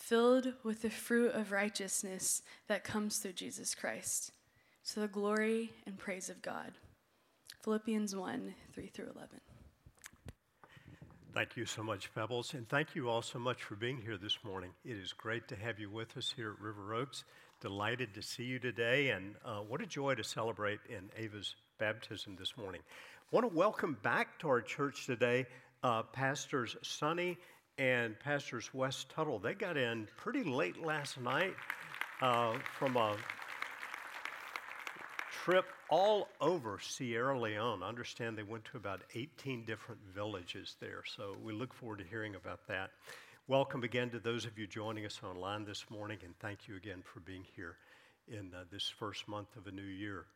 filled with the fruit of righteousness that comes through Jesus Christ, to the glory and praise of God. Philippians 1 3 through 11. Thank you so much, Pebbles, and thank you all so much for being here this morning. It is great to have you with us here at River Oaks. Delighted to see you today, and uh, what a joy to celebrate in Ava's baptism this morning. Want to welcome back to our church today uh, Pastors Sonny and Pastors West Tuttle. They got in pretty late last night uh, from a trip all over Sierra Leone. I understand they went to about 18 different villages there, so we look forward to hearing about that. Welcome again to those of you joining us online this morning, and thank you again for being here in uh, this first month of a new year.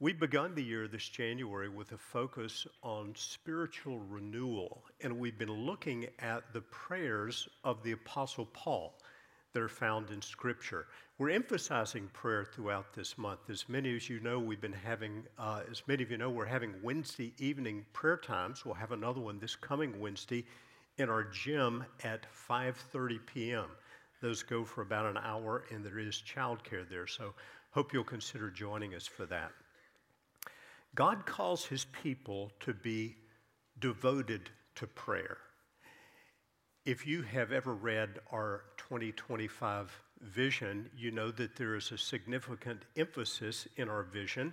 We've begun the year this January with a focus on spiritual renewal, and we've been looking at the prayers of the Apostle Paul that are found in Scripture. We're emphasizing prayer throughout this month. As many as you know, we've been having, uh, as many of you know, we're having Wednesday evening prayer times. We'll have another one this coming Wednesday in our gym at 5:30 p.m. Those go for about an hour, and there is childcare there. So, hope you'll consider joining us for that. God calls his people to be devoted to prayer. If you have ever read our 2025 vision, you know that there is a significant emphasis in our vision.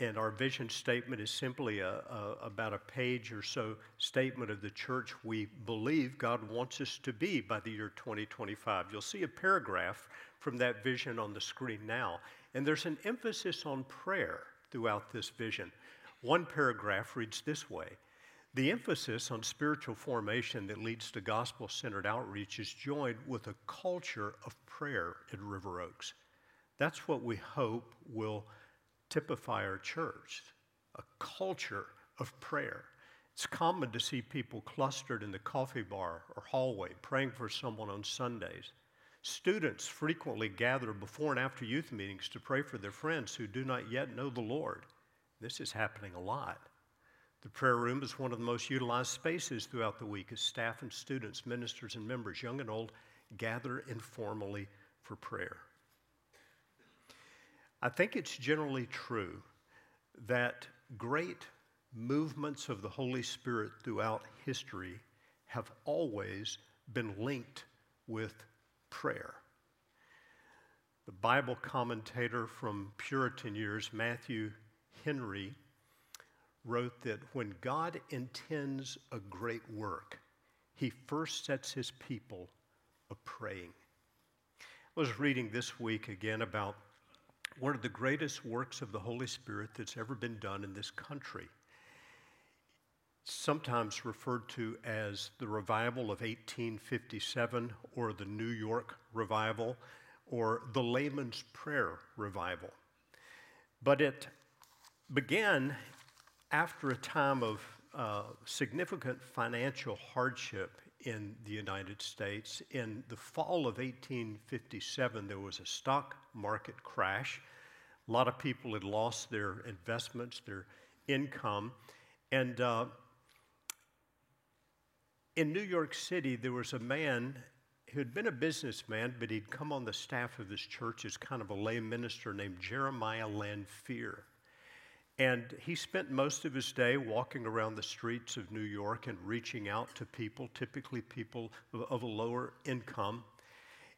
And our vision statement is simply a, a, about a page or so statement of the church we believe God wants us to be by the year 2025. You'll see a paragraph from that vision on the screen now. And there's an emphasis on prayer throughout this vision. One paragraph reads this way The emphasis on spiritual formation that leads to gospel centered outreach is joined with a culture of prayer at River Oaks. That's what we hope will typify our church a culture of prayer. It's common to see people clustered in the coffee bar or hallway praying for someone on Sundays. Students frequently gather before and after youth meetings to pray for their friends who do not yet know the Lord. This is happening a lot. The prayer room is one of the most utilized spaces throughout the week as staff and students, ministers and members, young and old, gather informally for prayer. I think it's generally true that great movements of the Holy Spirit throughout history have always been linked with prayer. The Bible commentator from Puritan years, Matthew Henry, wrote that when God intends a great work, he first sets his people a praying. I was reading this week again about one of the greatest works of the Holy Spirit that's ever been done in this country sometimes referred to as the revival of 1857 or the New York revival or the layman's prayer revival. But it began after a time of uh, significant financial hardship in the United States. In the fall of 1857, there was a stock market crash. A lot of people had lost their investments, their income, and uh, in New York City, there was a man who had been a businessman, but he'd come on the staff of this church as kind of a lay minister named Jeremiah Lanphier. And he spent most of his day walking around the streets of New York and reaching out to people, typically people of, of a lower income.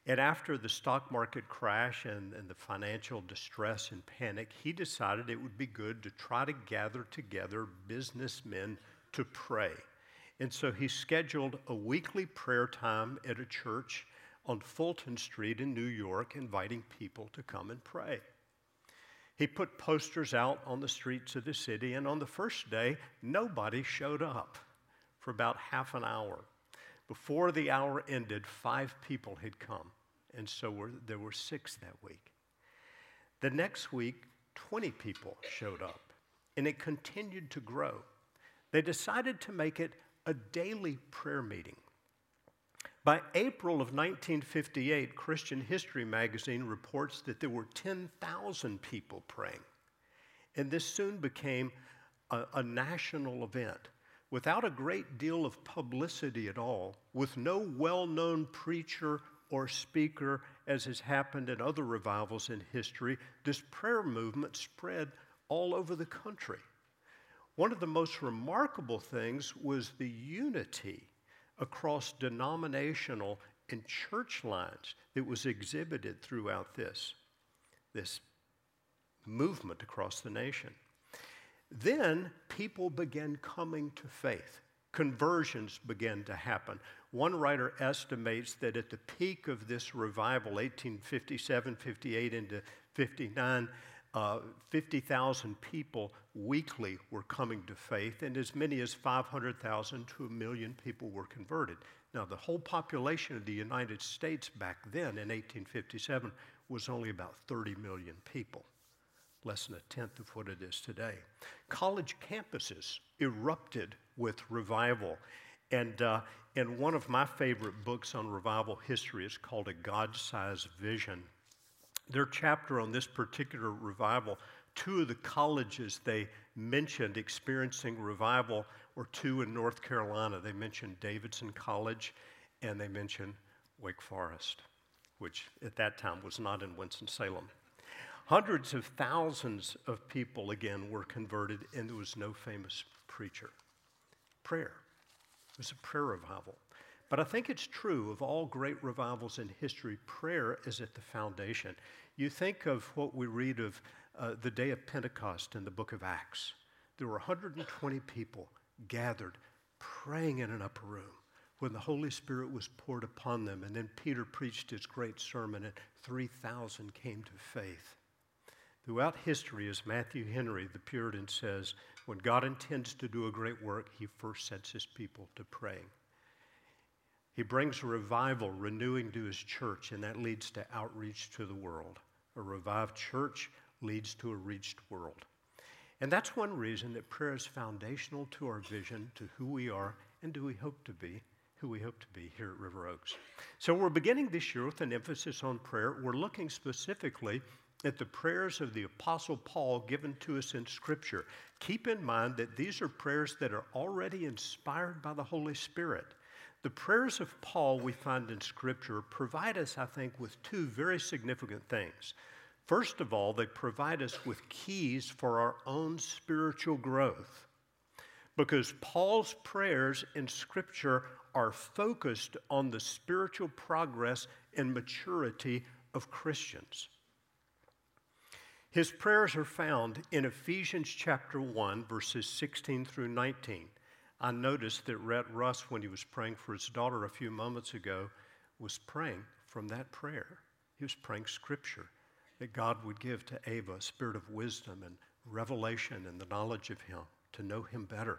And after the stock market crash and, and, the financial distress and panic, he decided it would be good to try to gather together businessmen to pray. And so he scheduled a weekly prayer time at a church on Fulton Street in New York, inviting people to come and pray. He put posters out on the streets of the city, and on the first day, nobody showed up for about half an hour. Before the hour ended, five people had come, and so were, there were six that week. The next week, 20 people showed up, and it continued to grow. They decided to make it a daily prayer meeting. By April of 1958, Christian History magazine reports that there were 10,000 people praying. And this soon became a, a national event without a great deal of publicity at all, with no well known preacher or speaker, as has happened in other revivals in history, this prayer movement spread all over the country. One of the most remarkable things was the unity across denominational and church lines that was exhibited throughout this, this movement across the nation. Then people began coming to faith. Conversions began to happen. One writer estimates that at the peak of this revival, 1857, 58 into 59, uh, 50,000 people weekly were coming to faith, and as many as 500,000 to a million people were converted. Now, the whole population of the United States back then in 1857 was only about 30 million people less than a tenth of what it is today. College campuses erupted with revival. And, uh, and one of my favorite books on revival history is called A God Sized Vision. Their chapter on this particular revival, two of the colleges they mentioned experiencing revival were two in North Carolina. They mentioned Davidson College and they mentioned Wake Forest, which at that time was not in Winston-Salem. Hundreds of thousands of people again were converted, and there was no famous preacher. Prayer. It was a prayer revival. But I think it's true of all great revivals in history, prayer is at the foundation. You think of what we read of uh, the day of Pentecost in the book of Acts. There were 120 people gathered praying in an upper room when the Holy Spirit was poured upon them. And then Peter preached his great sermon, and 3,000 came to faith. Throughout history, as Matthew Henry, the Puritan, says, when God intends to do a great work, he first sets his people to praying. He brings revival, renewing to his church, and that leads to outreach to the world. A revived church leads to a reached world. And that's one reason that prayer is foundational to our vision, to who we are, and do we hope to be, who we hope to be here at River Oaks. So we're beginning this year with an emphasis on prayer. We're looking specifically at the prayers of the Apostle Paul given to us in Scripture. Keep in mind that these are prayers that are already inspired by the Holy Spirit. The prayers of Paul we find in Scripture provide us, I think, with two very significant things. First of all, they provide us with keys for our own spiritual growth. Because Paul's prayers in Scripture are focused on the spiritual progress and maturity of Christians. His prayers are found in Ephesians chapter 1, verses 16 through 19. I noticed that Rhett Russ, when he was praying for his daughter a few moments ago, was praying from that prayer. He was praying scripture that God would give to Ava a spirit of wisdom and revelation and the knowledge of Him to know Him better.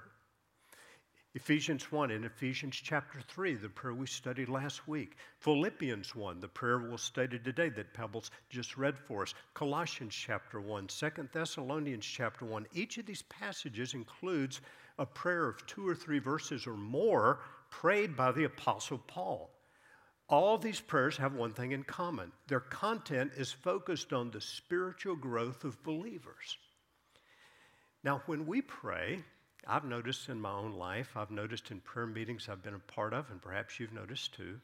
Ephesians 1 in Ephesians chapter 3, the prayer we studied last week. Philippians 1, the prayer we'll study today that Pebbles just read for us. Colossians chapter 1, 2 Thessalonians chapter 1. Each of these passages includes a prayer of two or three verses or more prayed by the Apostle Paul. All these prayers have one thing in common their content is focused on the spiritual growth of believers. Now, when we pray, I've noticed in my own life, I've noticed in prayer meetings I've been a part of, and perhaps you've noticed too,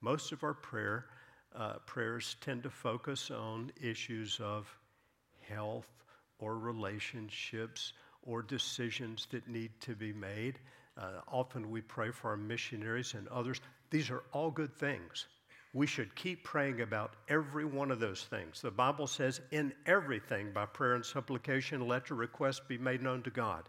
most of our prayer uh, prayers tend to focus on issues of health or relationships or decisions that need to be made. Uh, often we pray for our missionaries and others. These are all good things. we should keep praying about every one of those things. The Bible says, in everything, by prayer and supplication, let your requests be made known to God.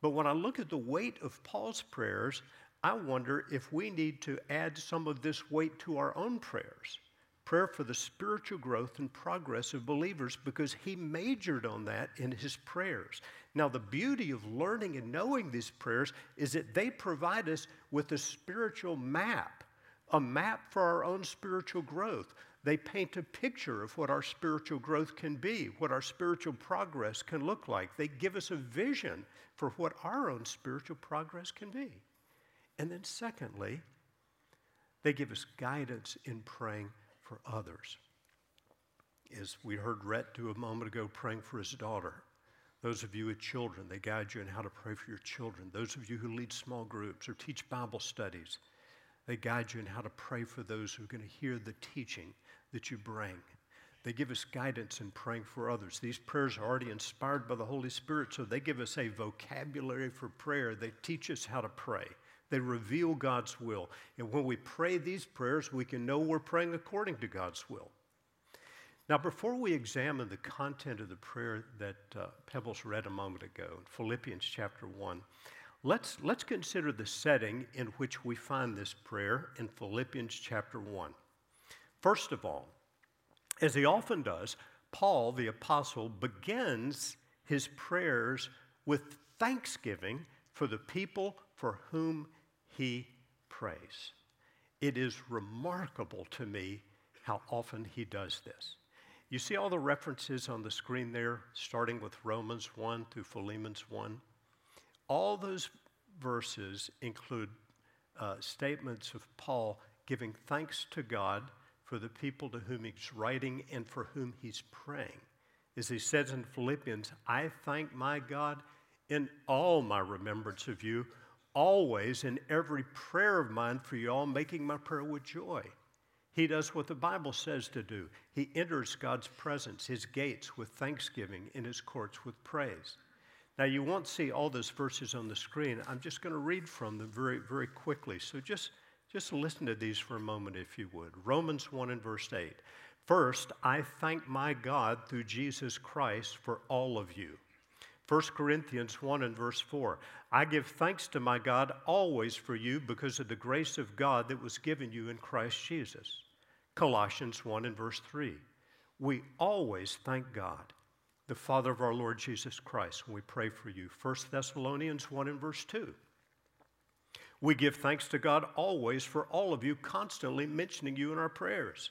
But when I look at the weight of Paul's prayers, I wonder if we need to add some of this weight to our own prayers. Prayer for the spiritual growth and progress of believers because he majored on that in his prayers. Now, the beauty of learning and knowing these prayers is that they provide us with a spiritual map, a map for our own spiritual growth. They paint a picture of what our spiritual growth can be, what our spiritual progress can look like. They give us a vision for what our own spiritual progress can be. And then, secondly, they give us guidance in praying for others. As we heard Rhett do a moment ago, praying for his daughter. Those of you with children, they guide you in how to pray for your children. Those of you who lead small groups or teach Bible studies, they guide you in how to pray for those who are going to hear the teaching that you bring. They give us guidance in praying for others. These prayers are already inspired by the Holy Spirit, so they give us a vocabulary for prayer. They teach us how to pray. They reveal God's will. And when we pray these prayers, we can know we're praying according to God's will. Now, before we examine the content of the prayer that uh, Pebbles read a moment ago, in Philippians chapter 1, let's, let's consider the setting in which we find this prayer in Philippians chapter 1. First of all, as he often does, Paul, the apostle, begins his prayers with thanksgiving for the people for whom he prays. It is remarkable to me how often he does this. You see all the references on the screen there, starting with Romans 1 through Philemons 1? All those verses include uh, statements of Paul giving thanks to God for the people to whom he's writing and for whom he's praying. As he says in Philippians, I thank my God in all my remembrance of you always in every prayer of mine for you all, making my prayer with joy. He does what the Bible says to do. He enters God's presence, his gates with thanksgiving, in his courts with praise. Now, you won't see all those verses on the screen. I'm just going to read from them very, very quickly. So just, just listen to these for a moment, if you would. Romans 1 and verse 8. First, I thank my God through Jesus Christ for all of you 1 Corinthians 1 and verse 4 I give thanks to my God always for you because of the grace of God that was given you in Christ Jesus. Colossians 1 and verse 3 We always thank God, the Father of our Lord Jesus Christ, when we pray for you. 1 Thessalonians 1 and verse 2 we give thanks to God always for all of you, constantly mentioning you in our prayers.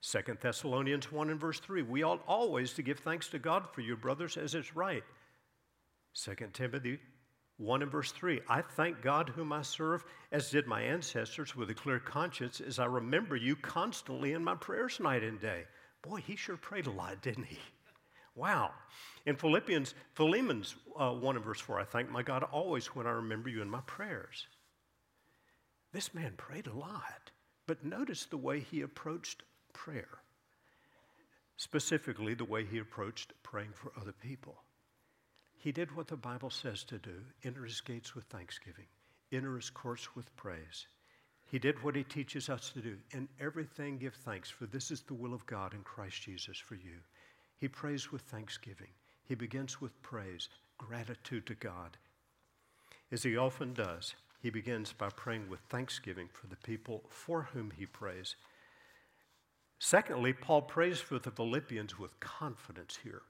2 Thessalonians 1 and verse 3. We ought always to give thanks to God for you, brothers, as is right. 2 Timothy 1 and verse 3 I thank God whom I serve, as did my ancestors, with a clear conscience, as I remember you constantly in my prayers night and day. Boy, he sure prayed a lot, didn't he? Wow. In Philippians, Philemon's uh, 1 and verse 4, I thank my God always when I remember you in my prayers. This man prayed a lot, but notice the way he approached prayer, specifically the way he approached praying for other people. He did what the Bible says to do enter his gates with thanksgiving, enter his courts with praise. He did what he teaches us to do. In everything, give thanks, for this is the will of God in Christ Jesus for you. He prays with thanksgiving. He begins with praise, gratitude to God. As he often does, he begins by praying with thanksgiving for the people for whom he prays. Secondly, Paul prays for the Philippians with confidence here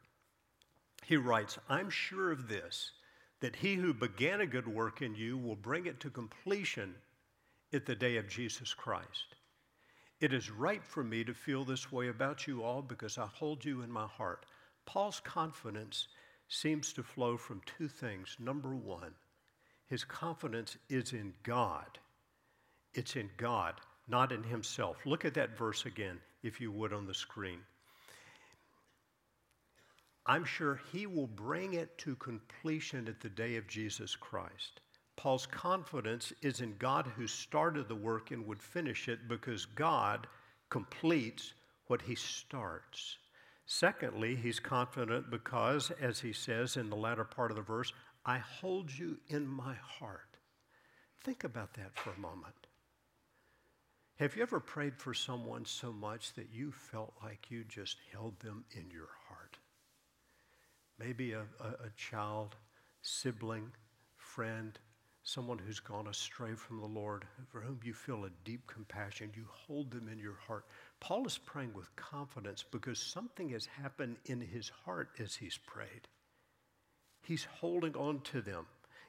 he writes, I'm sure of this, that he who began a good work in you will bring it to completion at the day of Jesus Christ. It is right for me to feel this way about you all because I hold you in my heart. Paul's confidence seems to flow from two things. Number one, his confidence is in God. It's in God, not in himself. Look at that verse again, if you would, on the screen. I'm sure he will bring it to completion at the day of Jesus Christ. Paul's confidence is in God who started the work and would finish it because God completes what he starts. Secondly, he's confident because, as he says in the latter part of the verse, I hold you in my heart. Think about that for a moment. Have you ever prayed for someone so much that you felt like you just held them in your heart? Maybe a, a, a child, sibling, friend, someone who's gone astray from the Lord, for whom you feel a deep compassion. You hold them in your heart. Paul is praying with confidence because something has happened in his heart as he's prayed. He's holding on to them.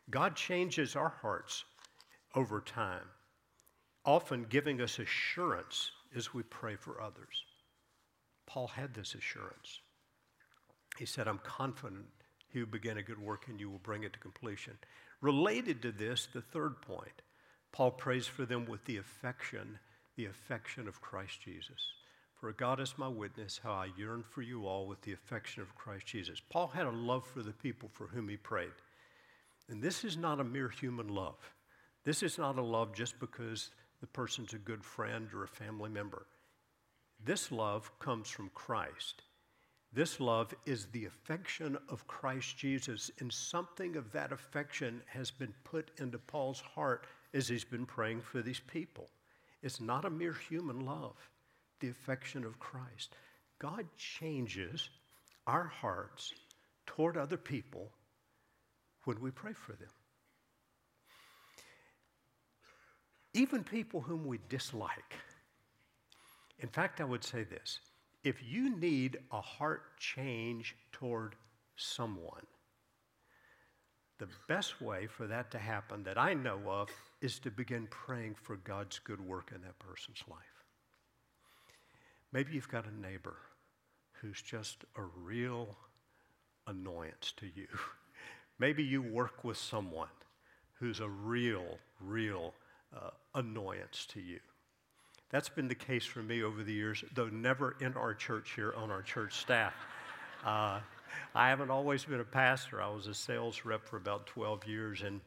God changes our hearts over time, often giving us assurance as we pray for others. Paul had this assurance. He said, I'm confident he who began a good work and you will bring it to completion. Related to this, the third point, Paul prays for them with the affection, the affection of Christ Jesus. For God is my witness how I yearn for you all with the affection of Christ Jesus. Paul had a love for the people for whom he prayed. And this is not a mere human love. This is not a love just because the person's a good friend or a family member. This love comes from Christ. This love is the affection of Christ Jesus, and something of that affection has been put into Paul's heart as he's been praying for these people. It's not a mere human love the affection of Christ. God changes our hearts toward other people when we pray for them. Even people whom we dislike. In fact, I would say this if you need a heart change toward someone, the best way for that to happen that I know of is to begin praying for God's good work in that person's life. Maybe you've got a neighbor who's just a real annoyance to you. Maybe you work with someone who's a real, real uh, annoyance to you. That's been the case for me over the years, though never in our church here on our church staff. Uh, I haven't always been a pastor. I was a sales rep for about 12 years, and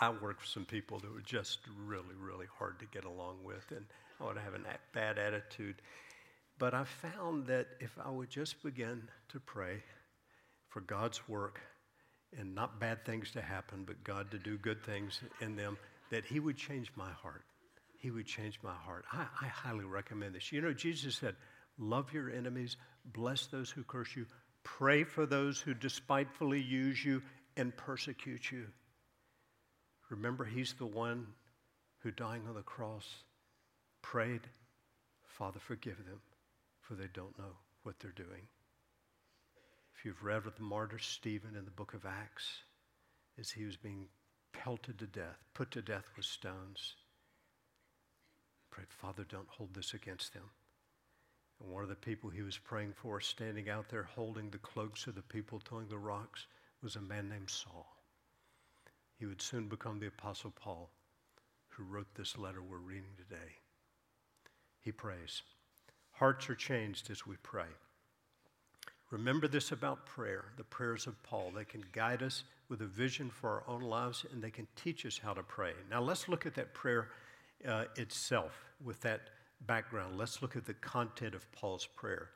I worked with some people that were just really, really hard to get along with, and I would have a bad attitude. But I found that if I would just begin to pray for God's work and not bad things to happen, but God to do good things in them, that He would change my heart. He would change my heart. I, I highly recommend this. You know, Jesus said, Love your enemies, bless those who curse you, pray for those who despitefully use you and persecute you. Remember, He's the one who, dying on the cross, prayed, Father, forgive them for they don't know what they're doing. If you've read with the martyr Stephen in the book of Acts, as he was being pelted to death, put to death with stones, prayed, Father, don't hold this against them. And one of the people he was praying for, standing out there holding the cloaks of the people throwing the rocks, was a man named Saul. He would soon become the Apostle Paul, who wrote this letter we're reading today. He prays. Hearts are changed as we pray. Remember this about prayer, the prayers of Paul. They can guide us with a vision for our own lives and they can teach us how to pray. Now, let's look at that prayer uh, itself with that background. Let's look at the content of Paul's prayer.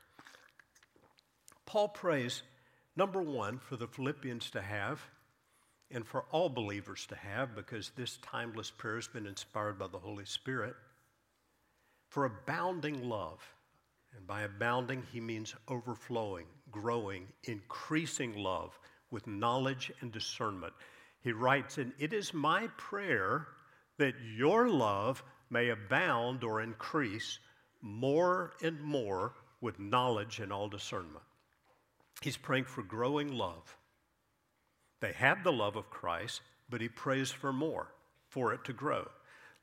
Paul prays, number one, for the Philippians to have and for all believers to have, because this timeless prayer has been inspired by the Holy Spirit, for abounding love and by abounding, he means overflowing, growing, increasing love with knowledge and discernment. He writes, And it is my prayer that your love may abound or increase more and more with knowledge and all discernment. He's praying for growing love. They have the love of Christ, but he prays for more, for it to grow.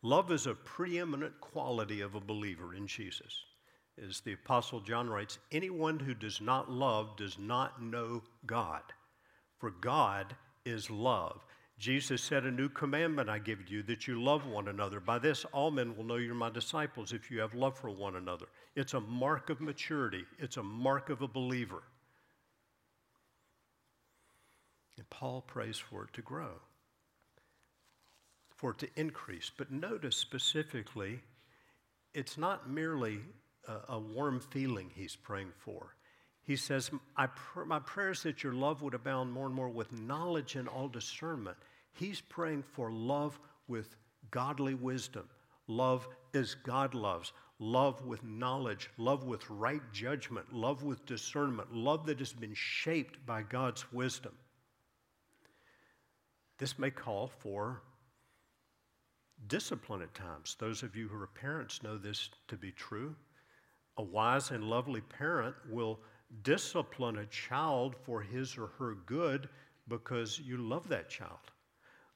Love is a preeminent quality of a believer in Jesus as the Apostle John writes, anyone who does not love does not know God, for God is love. Jesus said, A new commandment I give you, that you love one another. By this, all men will know you're my disciples if you have love for one another. It's a mark of maturity, it's a mark of a believer. And Paul prays for it to grow, for it to increase. But notice specifically, it's not merely a, a warm feeling he's praying for. He says, pr- My prayer is that your love would abound more and more with knowledge and all discernment. He's praying for love with godly wisdom, love as God loves love with knowledge, love with right judgment, love with discernment, love that has been shaped by God's wisdom. This may call for discipline at times. Those of you who are parents know this to be true. A wise and lovely parent will discipline a child for his or her good because you love that child.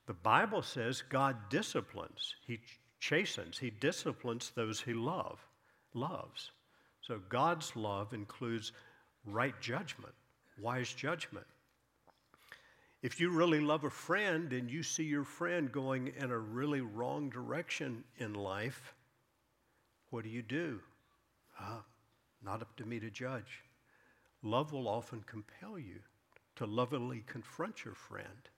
The Bible says God disciplines, He chastens, He disciplines those He love, loves. So God's love includes right judgment, wise judgment. If you really love a friend and you see your friend going in a really wrong direction in life, what do you do? Uh, not up to me to judge. Love will often compel you to lovingly confront your friend.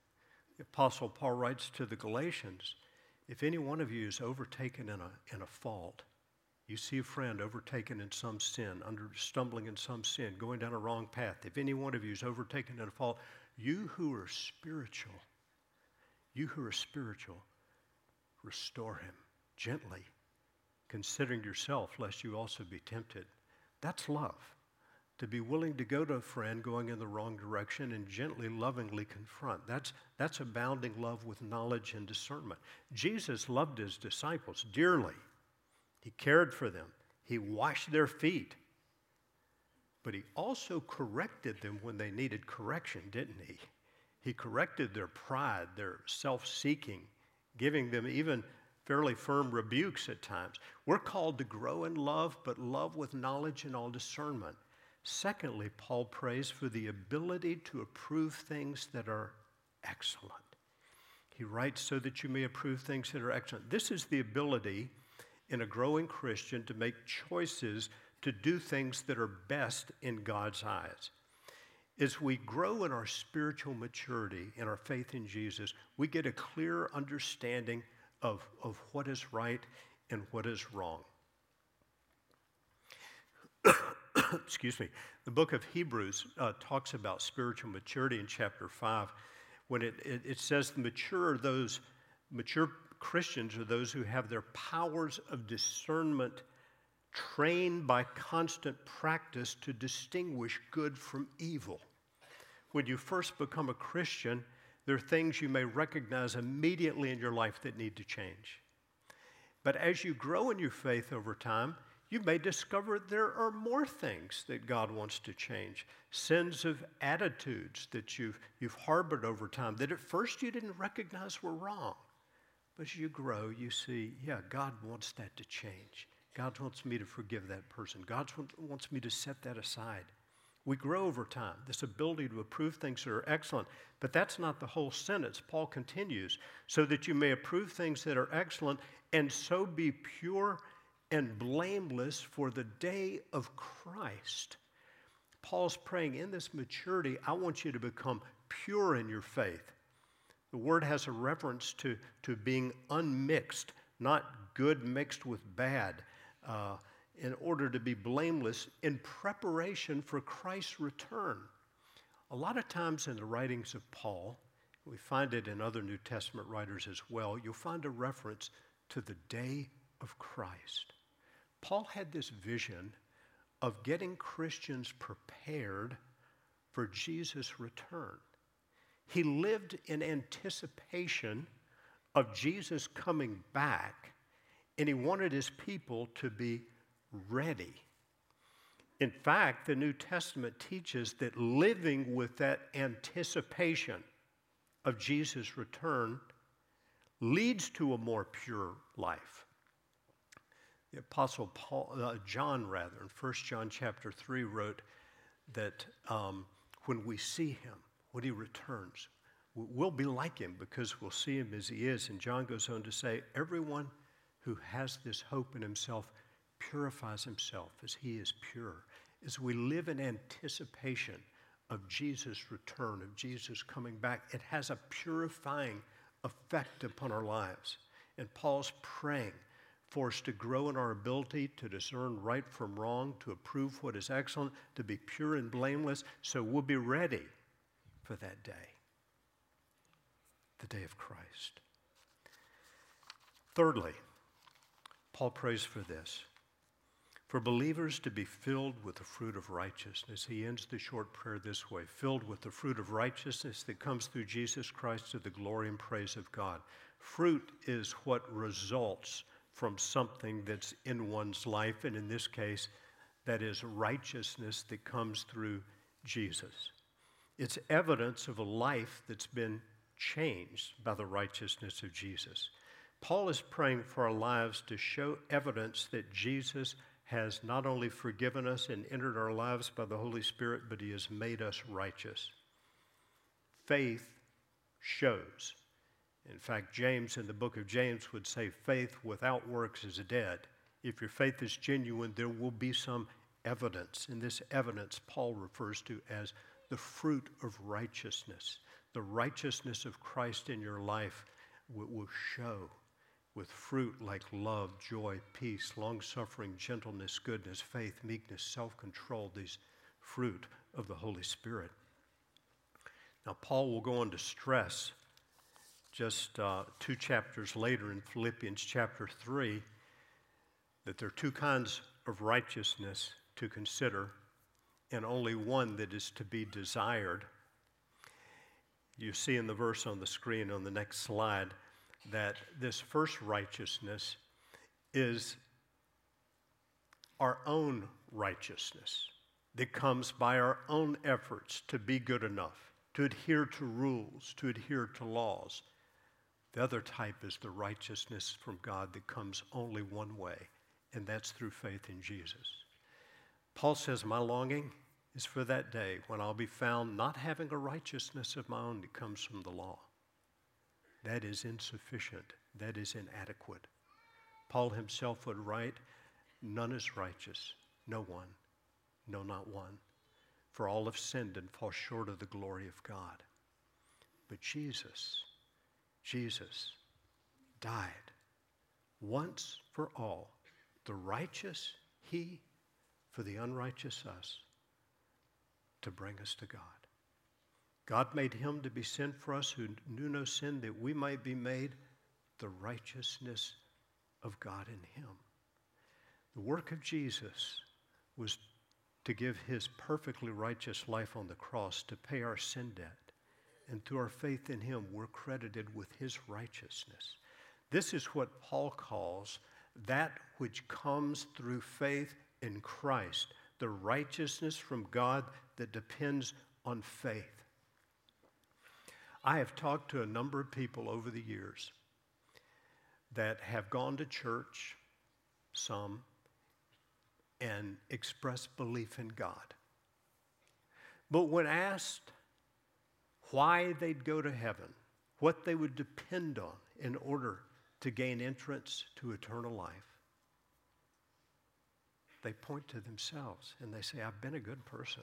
Apostle Paul writes to the Galatians if any one of you is overtaken in a, in a fault, you see a friend overtaken in some sin, under stumbling in some sin, going down a wrong path. If any one of you is overtaken in a fault, you who are spiritual, you who are spiritual, restore him gently, considering yourself, lest you also be tempted. That's love to be willing to go to a friend going in the wrong direction and gently, lovingly confront. That's, that's abounding love with knowledge and discernment. Jesus loved his disciples dearly, he cared for them, he washed their feet. But he also corrected them when they needed correction, didn't he? He corrected their pride, their self seeking, giving them even fairly firm rebukes at times. We're called to grow in love, but love with knowledge and all discernment. Secondly, Paul prays for the ability to approve things that are excellent. He writes, so that you may approve things that are excellent. This is the ability in a growing Christian to make choices to do things that are best in God's eyes. As we grow in our spiritual maturity, in our faith in Jesus, we get a clear understanding of, of what is right and what is wrong. excuse me, the book of Hebrews uh, talks about spiritual maturity in chapter 5 when it, it, it says the mature those mature Christians are those who have their powers of discernment trained by constant practice to distinguish good from evil. When you first become a Christian, there are things you may recognize immediately in your life that need to change. But as you grow in your faith over time, you may discover there are more things that God wants to change. Sins of attitudes that you've, you've harbored over time that at first you didn't recognize were wrong. But as you grow, you see, yeah, God wants that to change. God wants me to forgive that person. God wants me to set that aside. We grow over time, this ability to approve things that are excellent. But that's not the whole sentence. Paul continues, so that you may approve things that are excellent and so be pure and blameless for the day of Christ. Paul's praying in this maturity, I want you to become pure in your faith. The word has a reference to, to being unmixed, not good mixed with bad, uh, in order to be blameless in preparation for Christ's return. A lot of times in the writings of Paul, we find it in other New Testament writers as well, you'll find a reference to the day of Christ. Paul had this vision of getting Christians prepared for Jesus' return. He lived in anticipation of Jesus coming back, and he wanted his people to be ready. In fact, the New Testament teaches that living with that anticipation of Jesus' return leads to a more pure life the apostle Paul, uh, John rather, in 1 John chapter 3 wrote that um, when we see him, when he returns, we'll be like him because we'll see him as he is. And John goes on to say, everyone who has this hope in himself purifies himself as he is pure. As we live in anticipation of Jesus' return, of Jesus coming back, it has a purifying effect upon our lives. And Paul's praying for us to grow in our ability to discern right from wrong, to approve what is excellent, to be pure and blameless, so we'll be ready for that day, the day of Christ. Thirdly, Paul prays for this for believers to be filled with the fruit of righteousness. He ends the short prayer this way filled with the fruit of righteousness that comes through Jesus Christ to the glory and praise of God. Fruit is what results from something that's in one's life, and in this case, that is righteousness that comes through Jesus. It's evidence of a life that's been changed by the righteousness of Jesus. Paul is praying for our lives to show evidence that Jesus has not only forgiven us and entered our lives by the Holy Spirit, but He has made us righteous. Faith shows. In fact, James in the book of James would say, faith without works is dead. If your faith is genuine, there will be some evidence. And this evidence Paul refers to as the fruit of righteousness. The righteousness of Christ in your life will, show with fruit like love, joy, peace, long suffering, gentleness, goodness, faith, meekness, self control, these fruit of the Holy Spirit. Now, Paul will go on to stress just uh, two chapters later in Philippians chapter 3 that there are two kinds of righteousness to consider, and only one that is to be desired. You see in the verse on the screen on the next slide that this first righteousness is our own righteousness that comes by our own efforts to be good enough, to adhere to rules, to adhere to laws. The other type is the righteousness from God that comes only one way, and that's through faith in Jesus. Paul says, My longing is for that day when I'll be found not having a righteousness of my own that comes from the law that is insufficient, that is inadequate. Paul himself would write, None is righteous, no one, no, not one. For all have sinned and fall short of the glory of God. But Jesus, Jesus died once for all, the righteous he for the unrighteous us, to bring us to God. God made him to be sin for us who knew no sin, that we might be made the righteousness of God in him. The work of Jesus was to give his perfectly righteous life on the cross to pay our sin debt. And through our faith in him, we're credited with his righteousness. This is what Paul calls that which comes through faith in Christ, the righteousness from God that depends on faith. I have talked to a number of people over the years that have gone to church, some, and expressed belief in God. But when asked why they'd go to heaven, what they would depend on in order to gain entrance to eternal life, they point to themselves and they say, I've been a good person.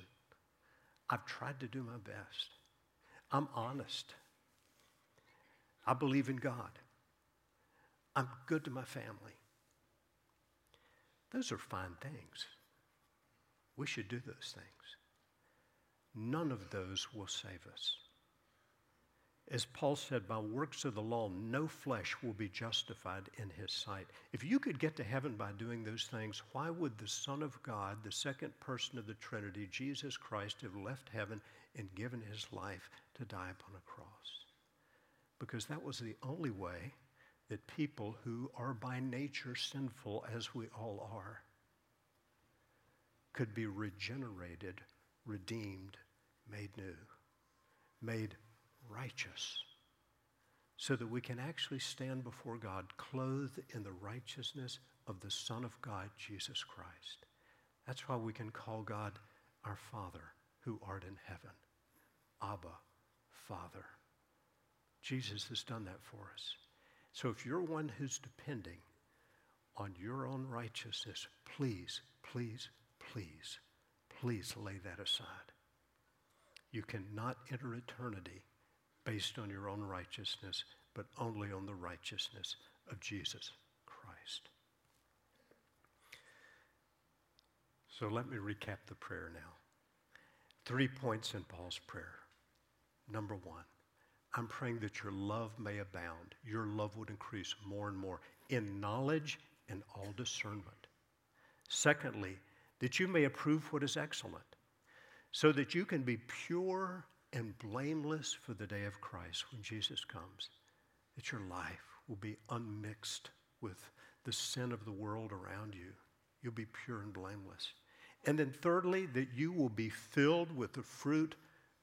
I've tried to do my best. I'm honest. I believe in God. I'm good to my family. Those are fine things. We should do those things. None of those will save us. As Paul said, by works of the law, no flesh will be justified in his sight. If you could get to heaven by doing those things, why would the Son of God, the second person of the Trinity, Jesus Christ, have left heaven and given his life to die upon a cross. Because that was the only way that people who are by nature sinful, as we all are, could be regenerated, redeemed, made new, made righteous, so that we can actually stand before God clothed in the righteousness of the Son of God, Jesus Christ. That's why we can call God our Father who art in heaven. Abba, Father. Jesus has done that for us. So if you're one who's depending on your own righteousness, please, please, please, please lay that aside. You cannot enter eternity based on your own righteousness, but only on the righteousness of Jesus Christ. So let me recap the prayer now. Three points in Paul's prayer. Number one, I'm praying that your love may abound. Your love would increase more and more in knowledge and all discernment. Secondly, that you may approve what is excellent, so that you can be pure and blameless for the day of Christ when Jesus comes, that your life will be unmixed with the sin of the world around you. You'll be pure and blameless. And then, thirdly, that you will be filled with the fruit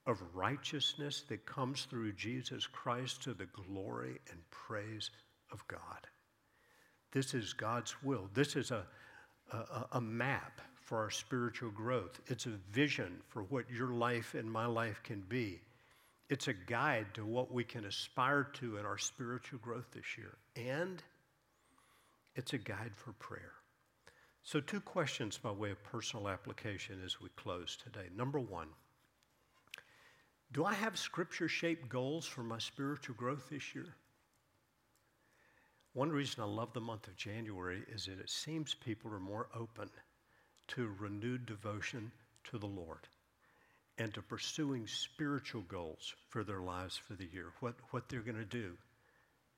of righteousness that comes through Jesus Christ to the glory and praise of God. This is God's will. This is a, a, a, map for our spiritual growth. It's a vision for what your life and my life can be. It's a guide to what we can aspire to in our spiritual growth this year. And it's a guide for prayer. So, two questions by way of personal application as we close today. Number one, do I have scripture shaped goals for my spiritual growth this year? One reason I love the month of January is that it seems people are more open to renewed devotion to the Lord and to pursuing spiritual goals for their lives for the year, what, what they're going to do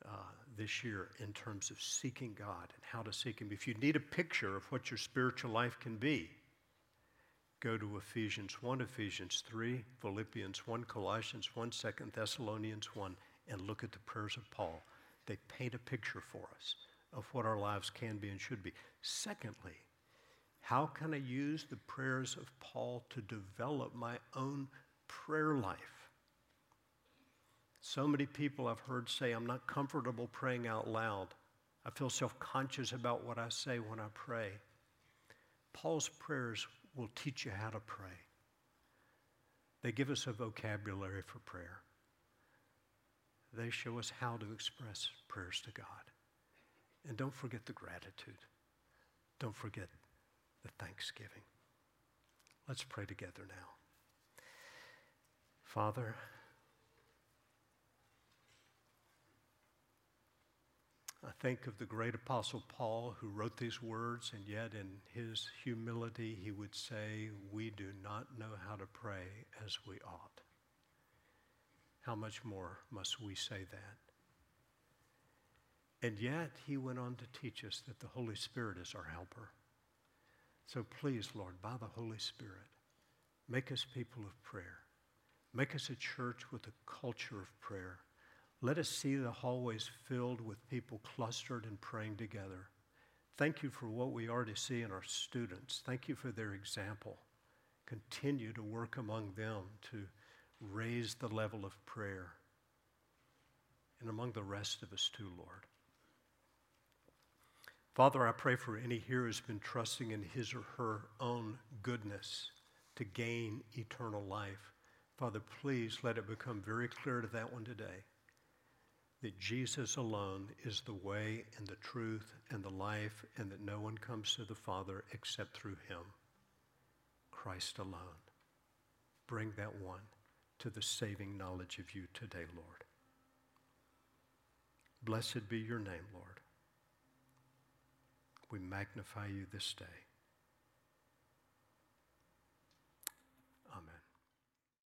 uh, this year in terms of seeking God and how to seek Him. If you need a picture of what your spiritual life can be, go to Ephesians 1, Ephesians 3, Philippians 1, Colossians 1, 2 Thessalonians 1, and look at the prayers of Paul. They paint a picture for us of what our lives can be and should be. Secondly, how can I use the prayers of Paul to develop my own prayer life? So many people I've heard say, I'm not comfortable praying out loud. I feel self conscious about what I say when I pray. Paul's prayers will teach you how to pray. They give us a vocabulary for prayer. They show us how to express prayers to God. And don't forget the gratitude. Don't forget the thanksgiving. Let's pray together now. Father, I think of the great apostle Paul who wrote these words, and yet in his humility he would say, We do not know how to pray as we ought. How much more must we say that? And yet he went on to teach us that the Holy Spirit is our helper. So please, Lord, by the Holy Spirit, make us people of prayer. Make us a church with a culture of prayer let us see the hallways filled with people clustered and praying together. Thank you for what we already see in our students. Thank you for their example. Continue to work among them to raise the level of prayer and among the rest of us too, Lord. Father, I pray for any here who's been trusting in his or her own goodness to gain eternal life. Father, please let it become very clear to that one today that Jesus alone is the way and the truth and the life, and that no one comes to the Father except through him. Christ alone. Bring that one to the saving knowledge of you today, Lord. Blessed be your name, Lord. We magnify you this day.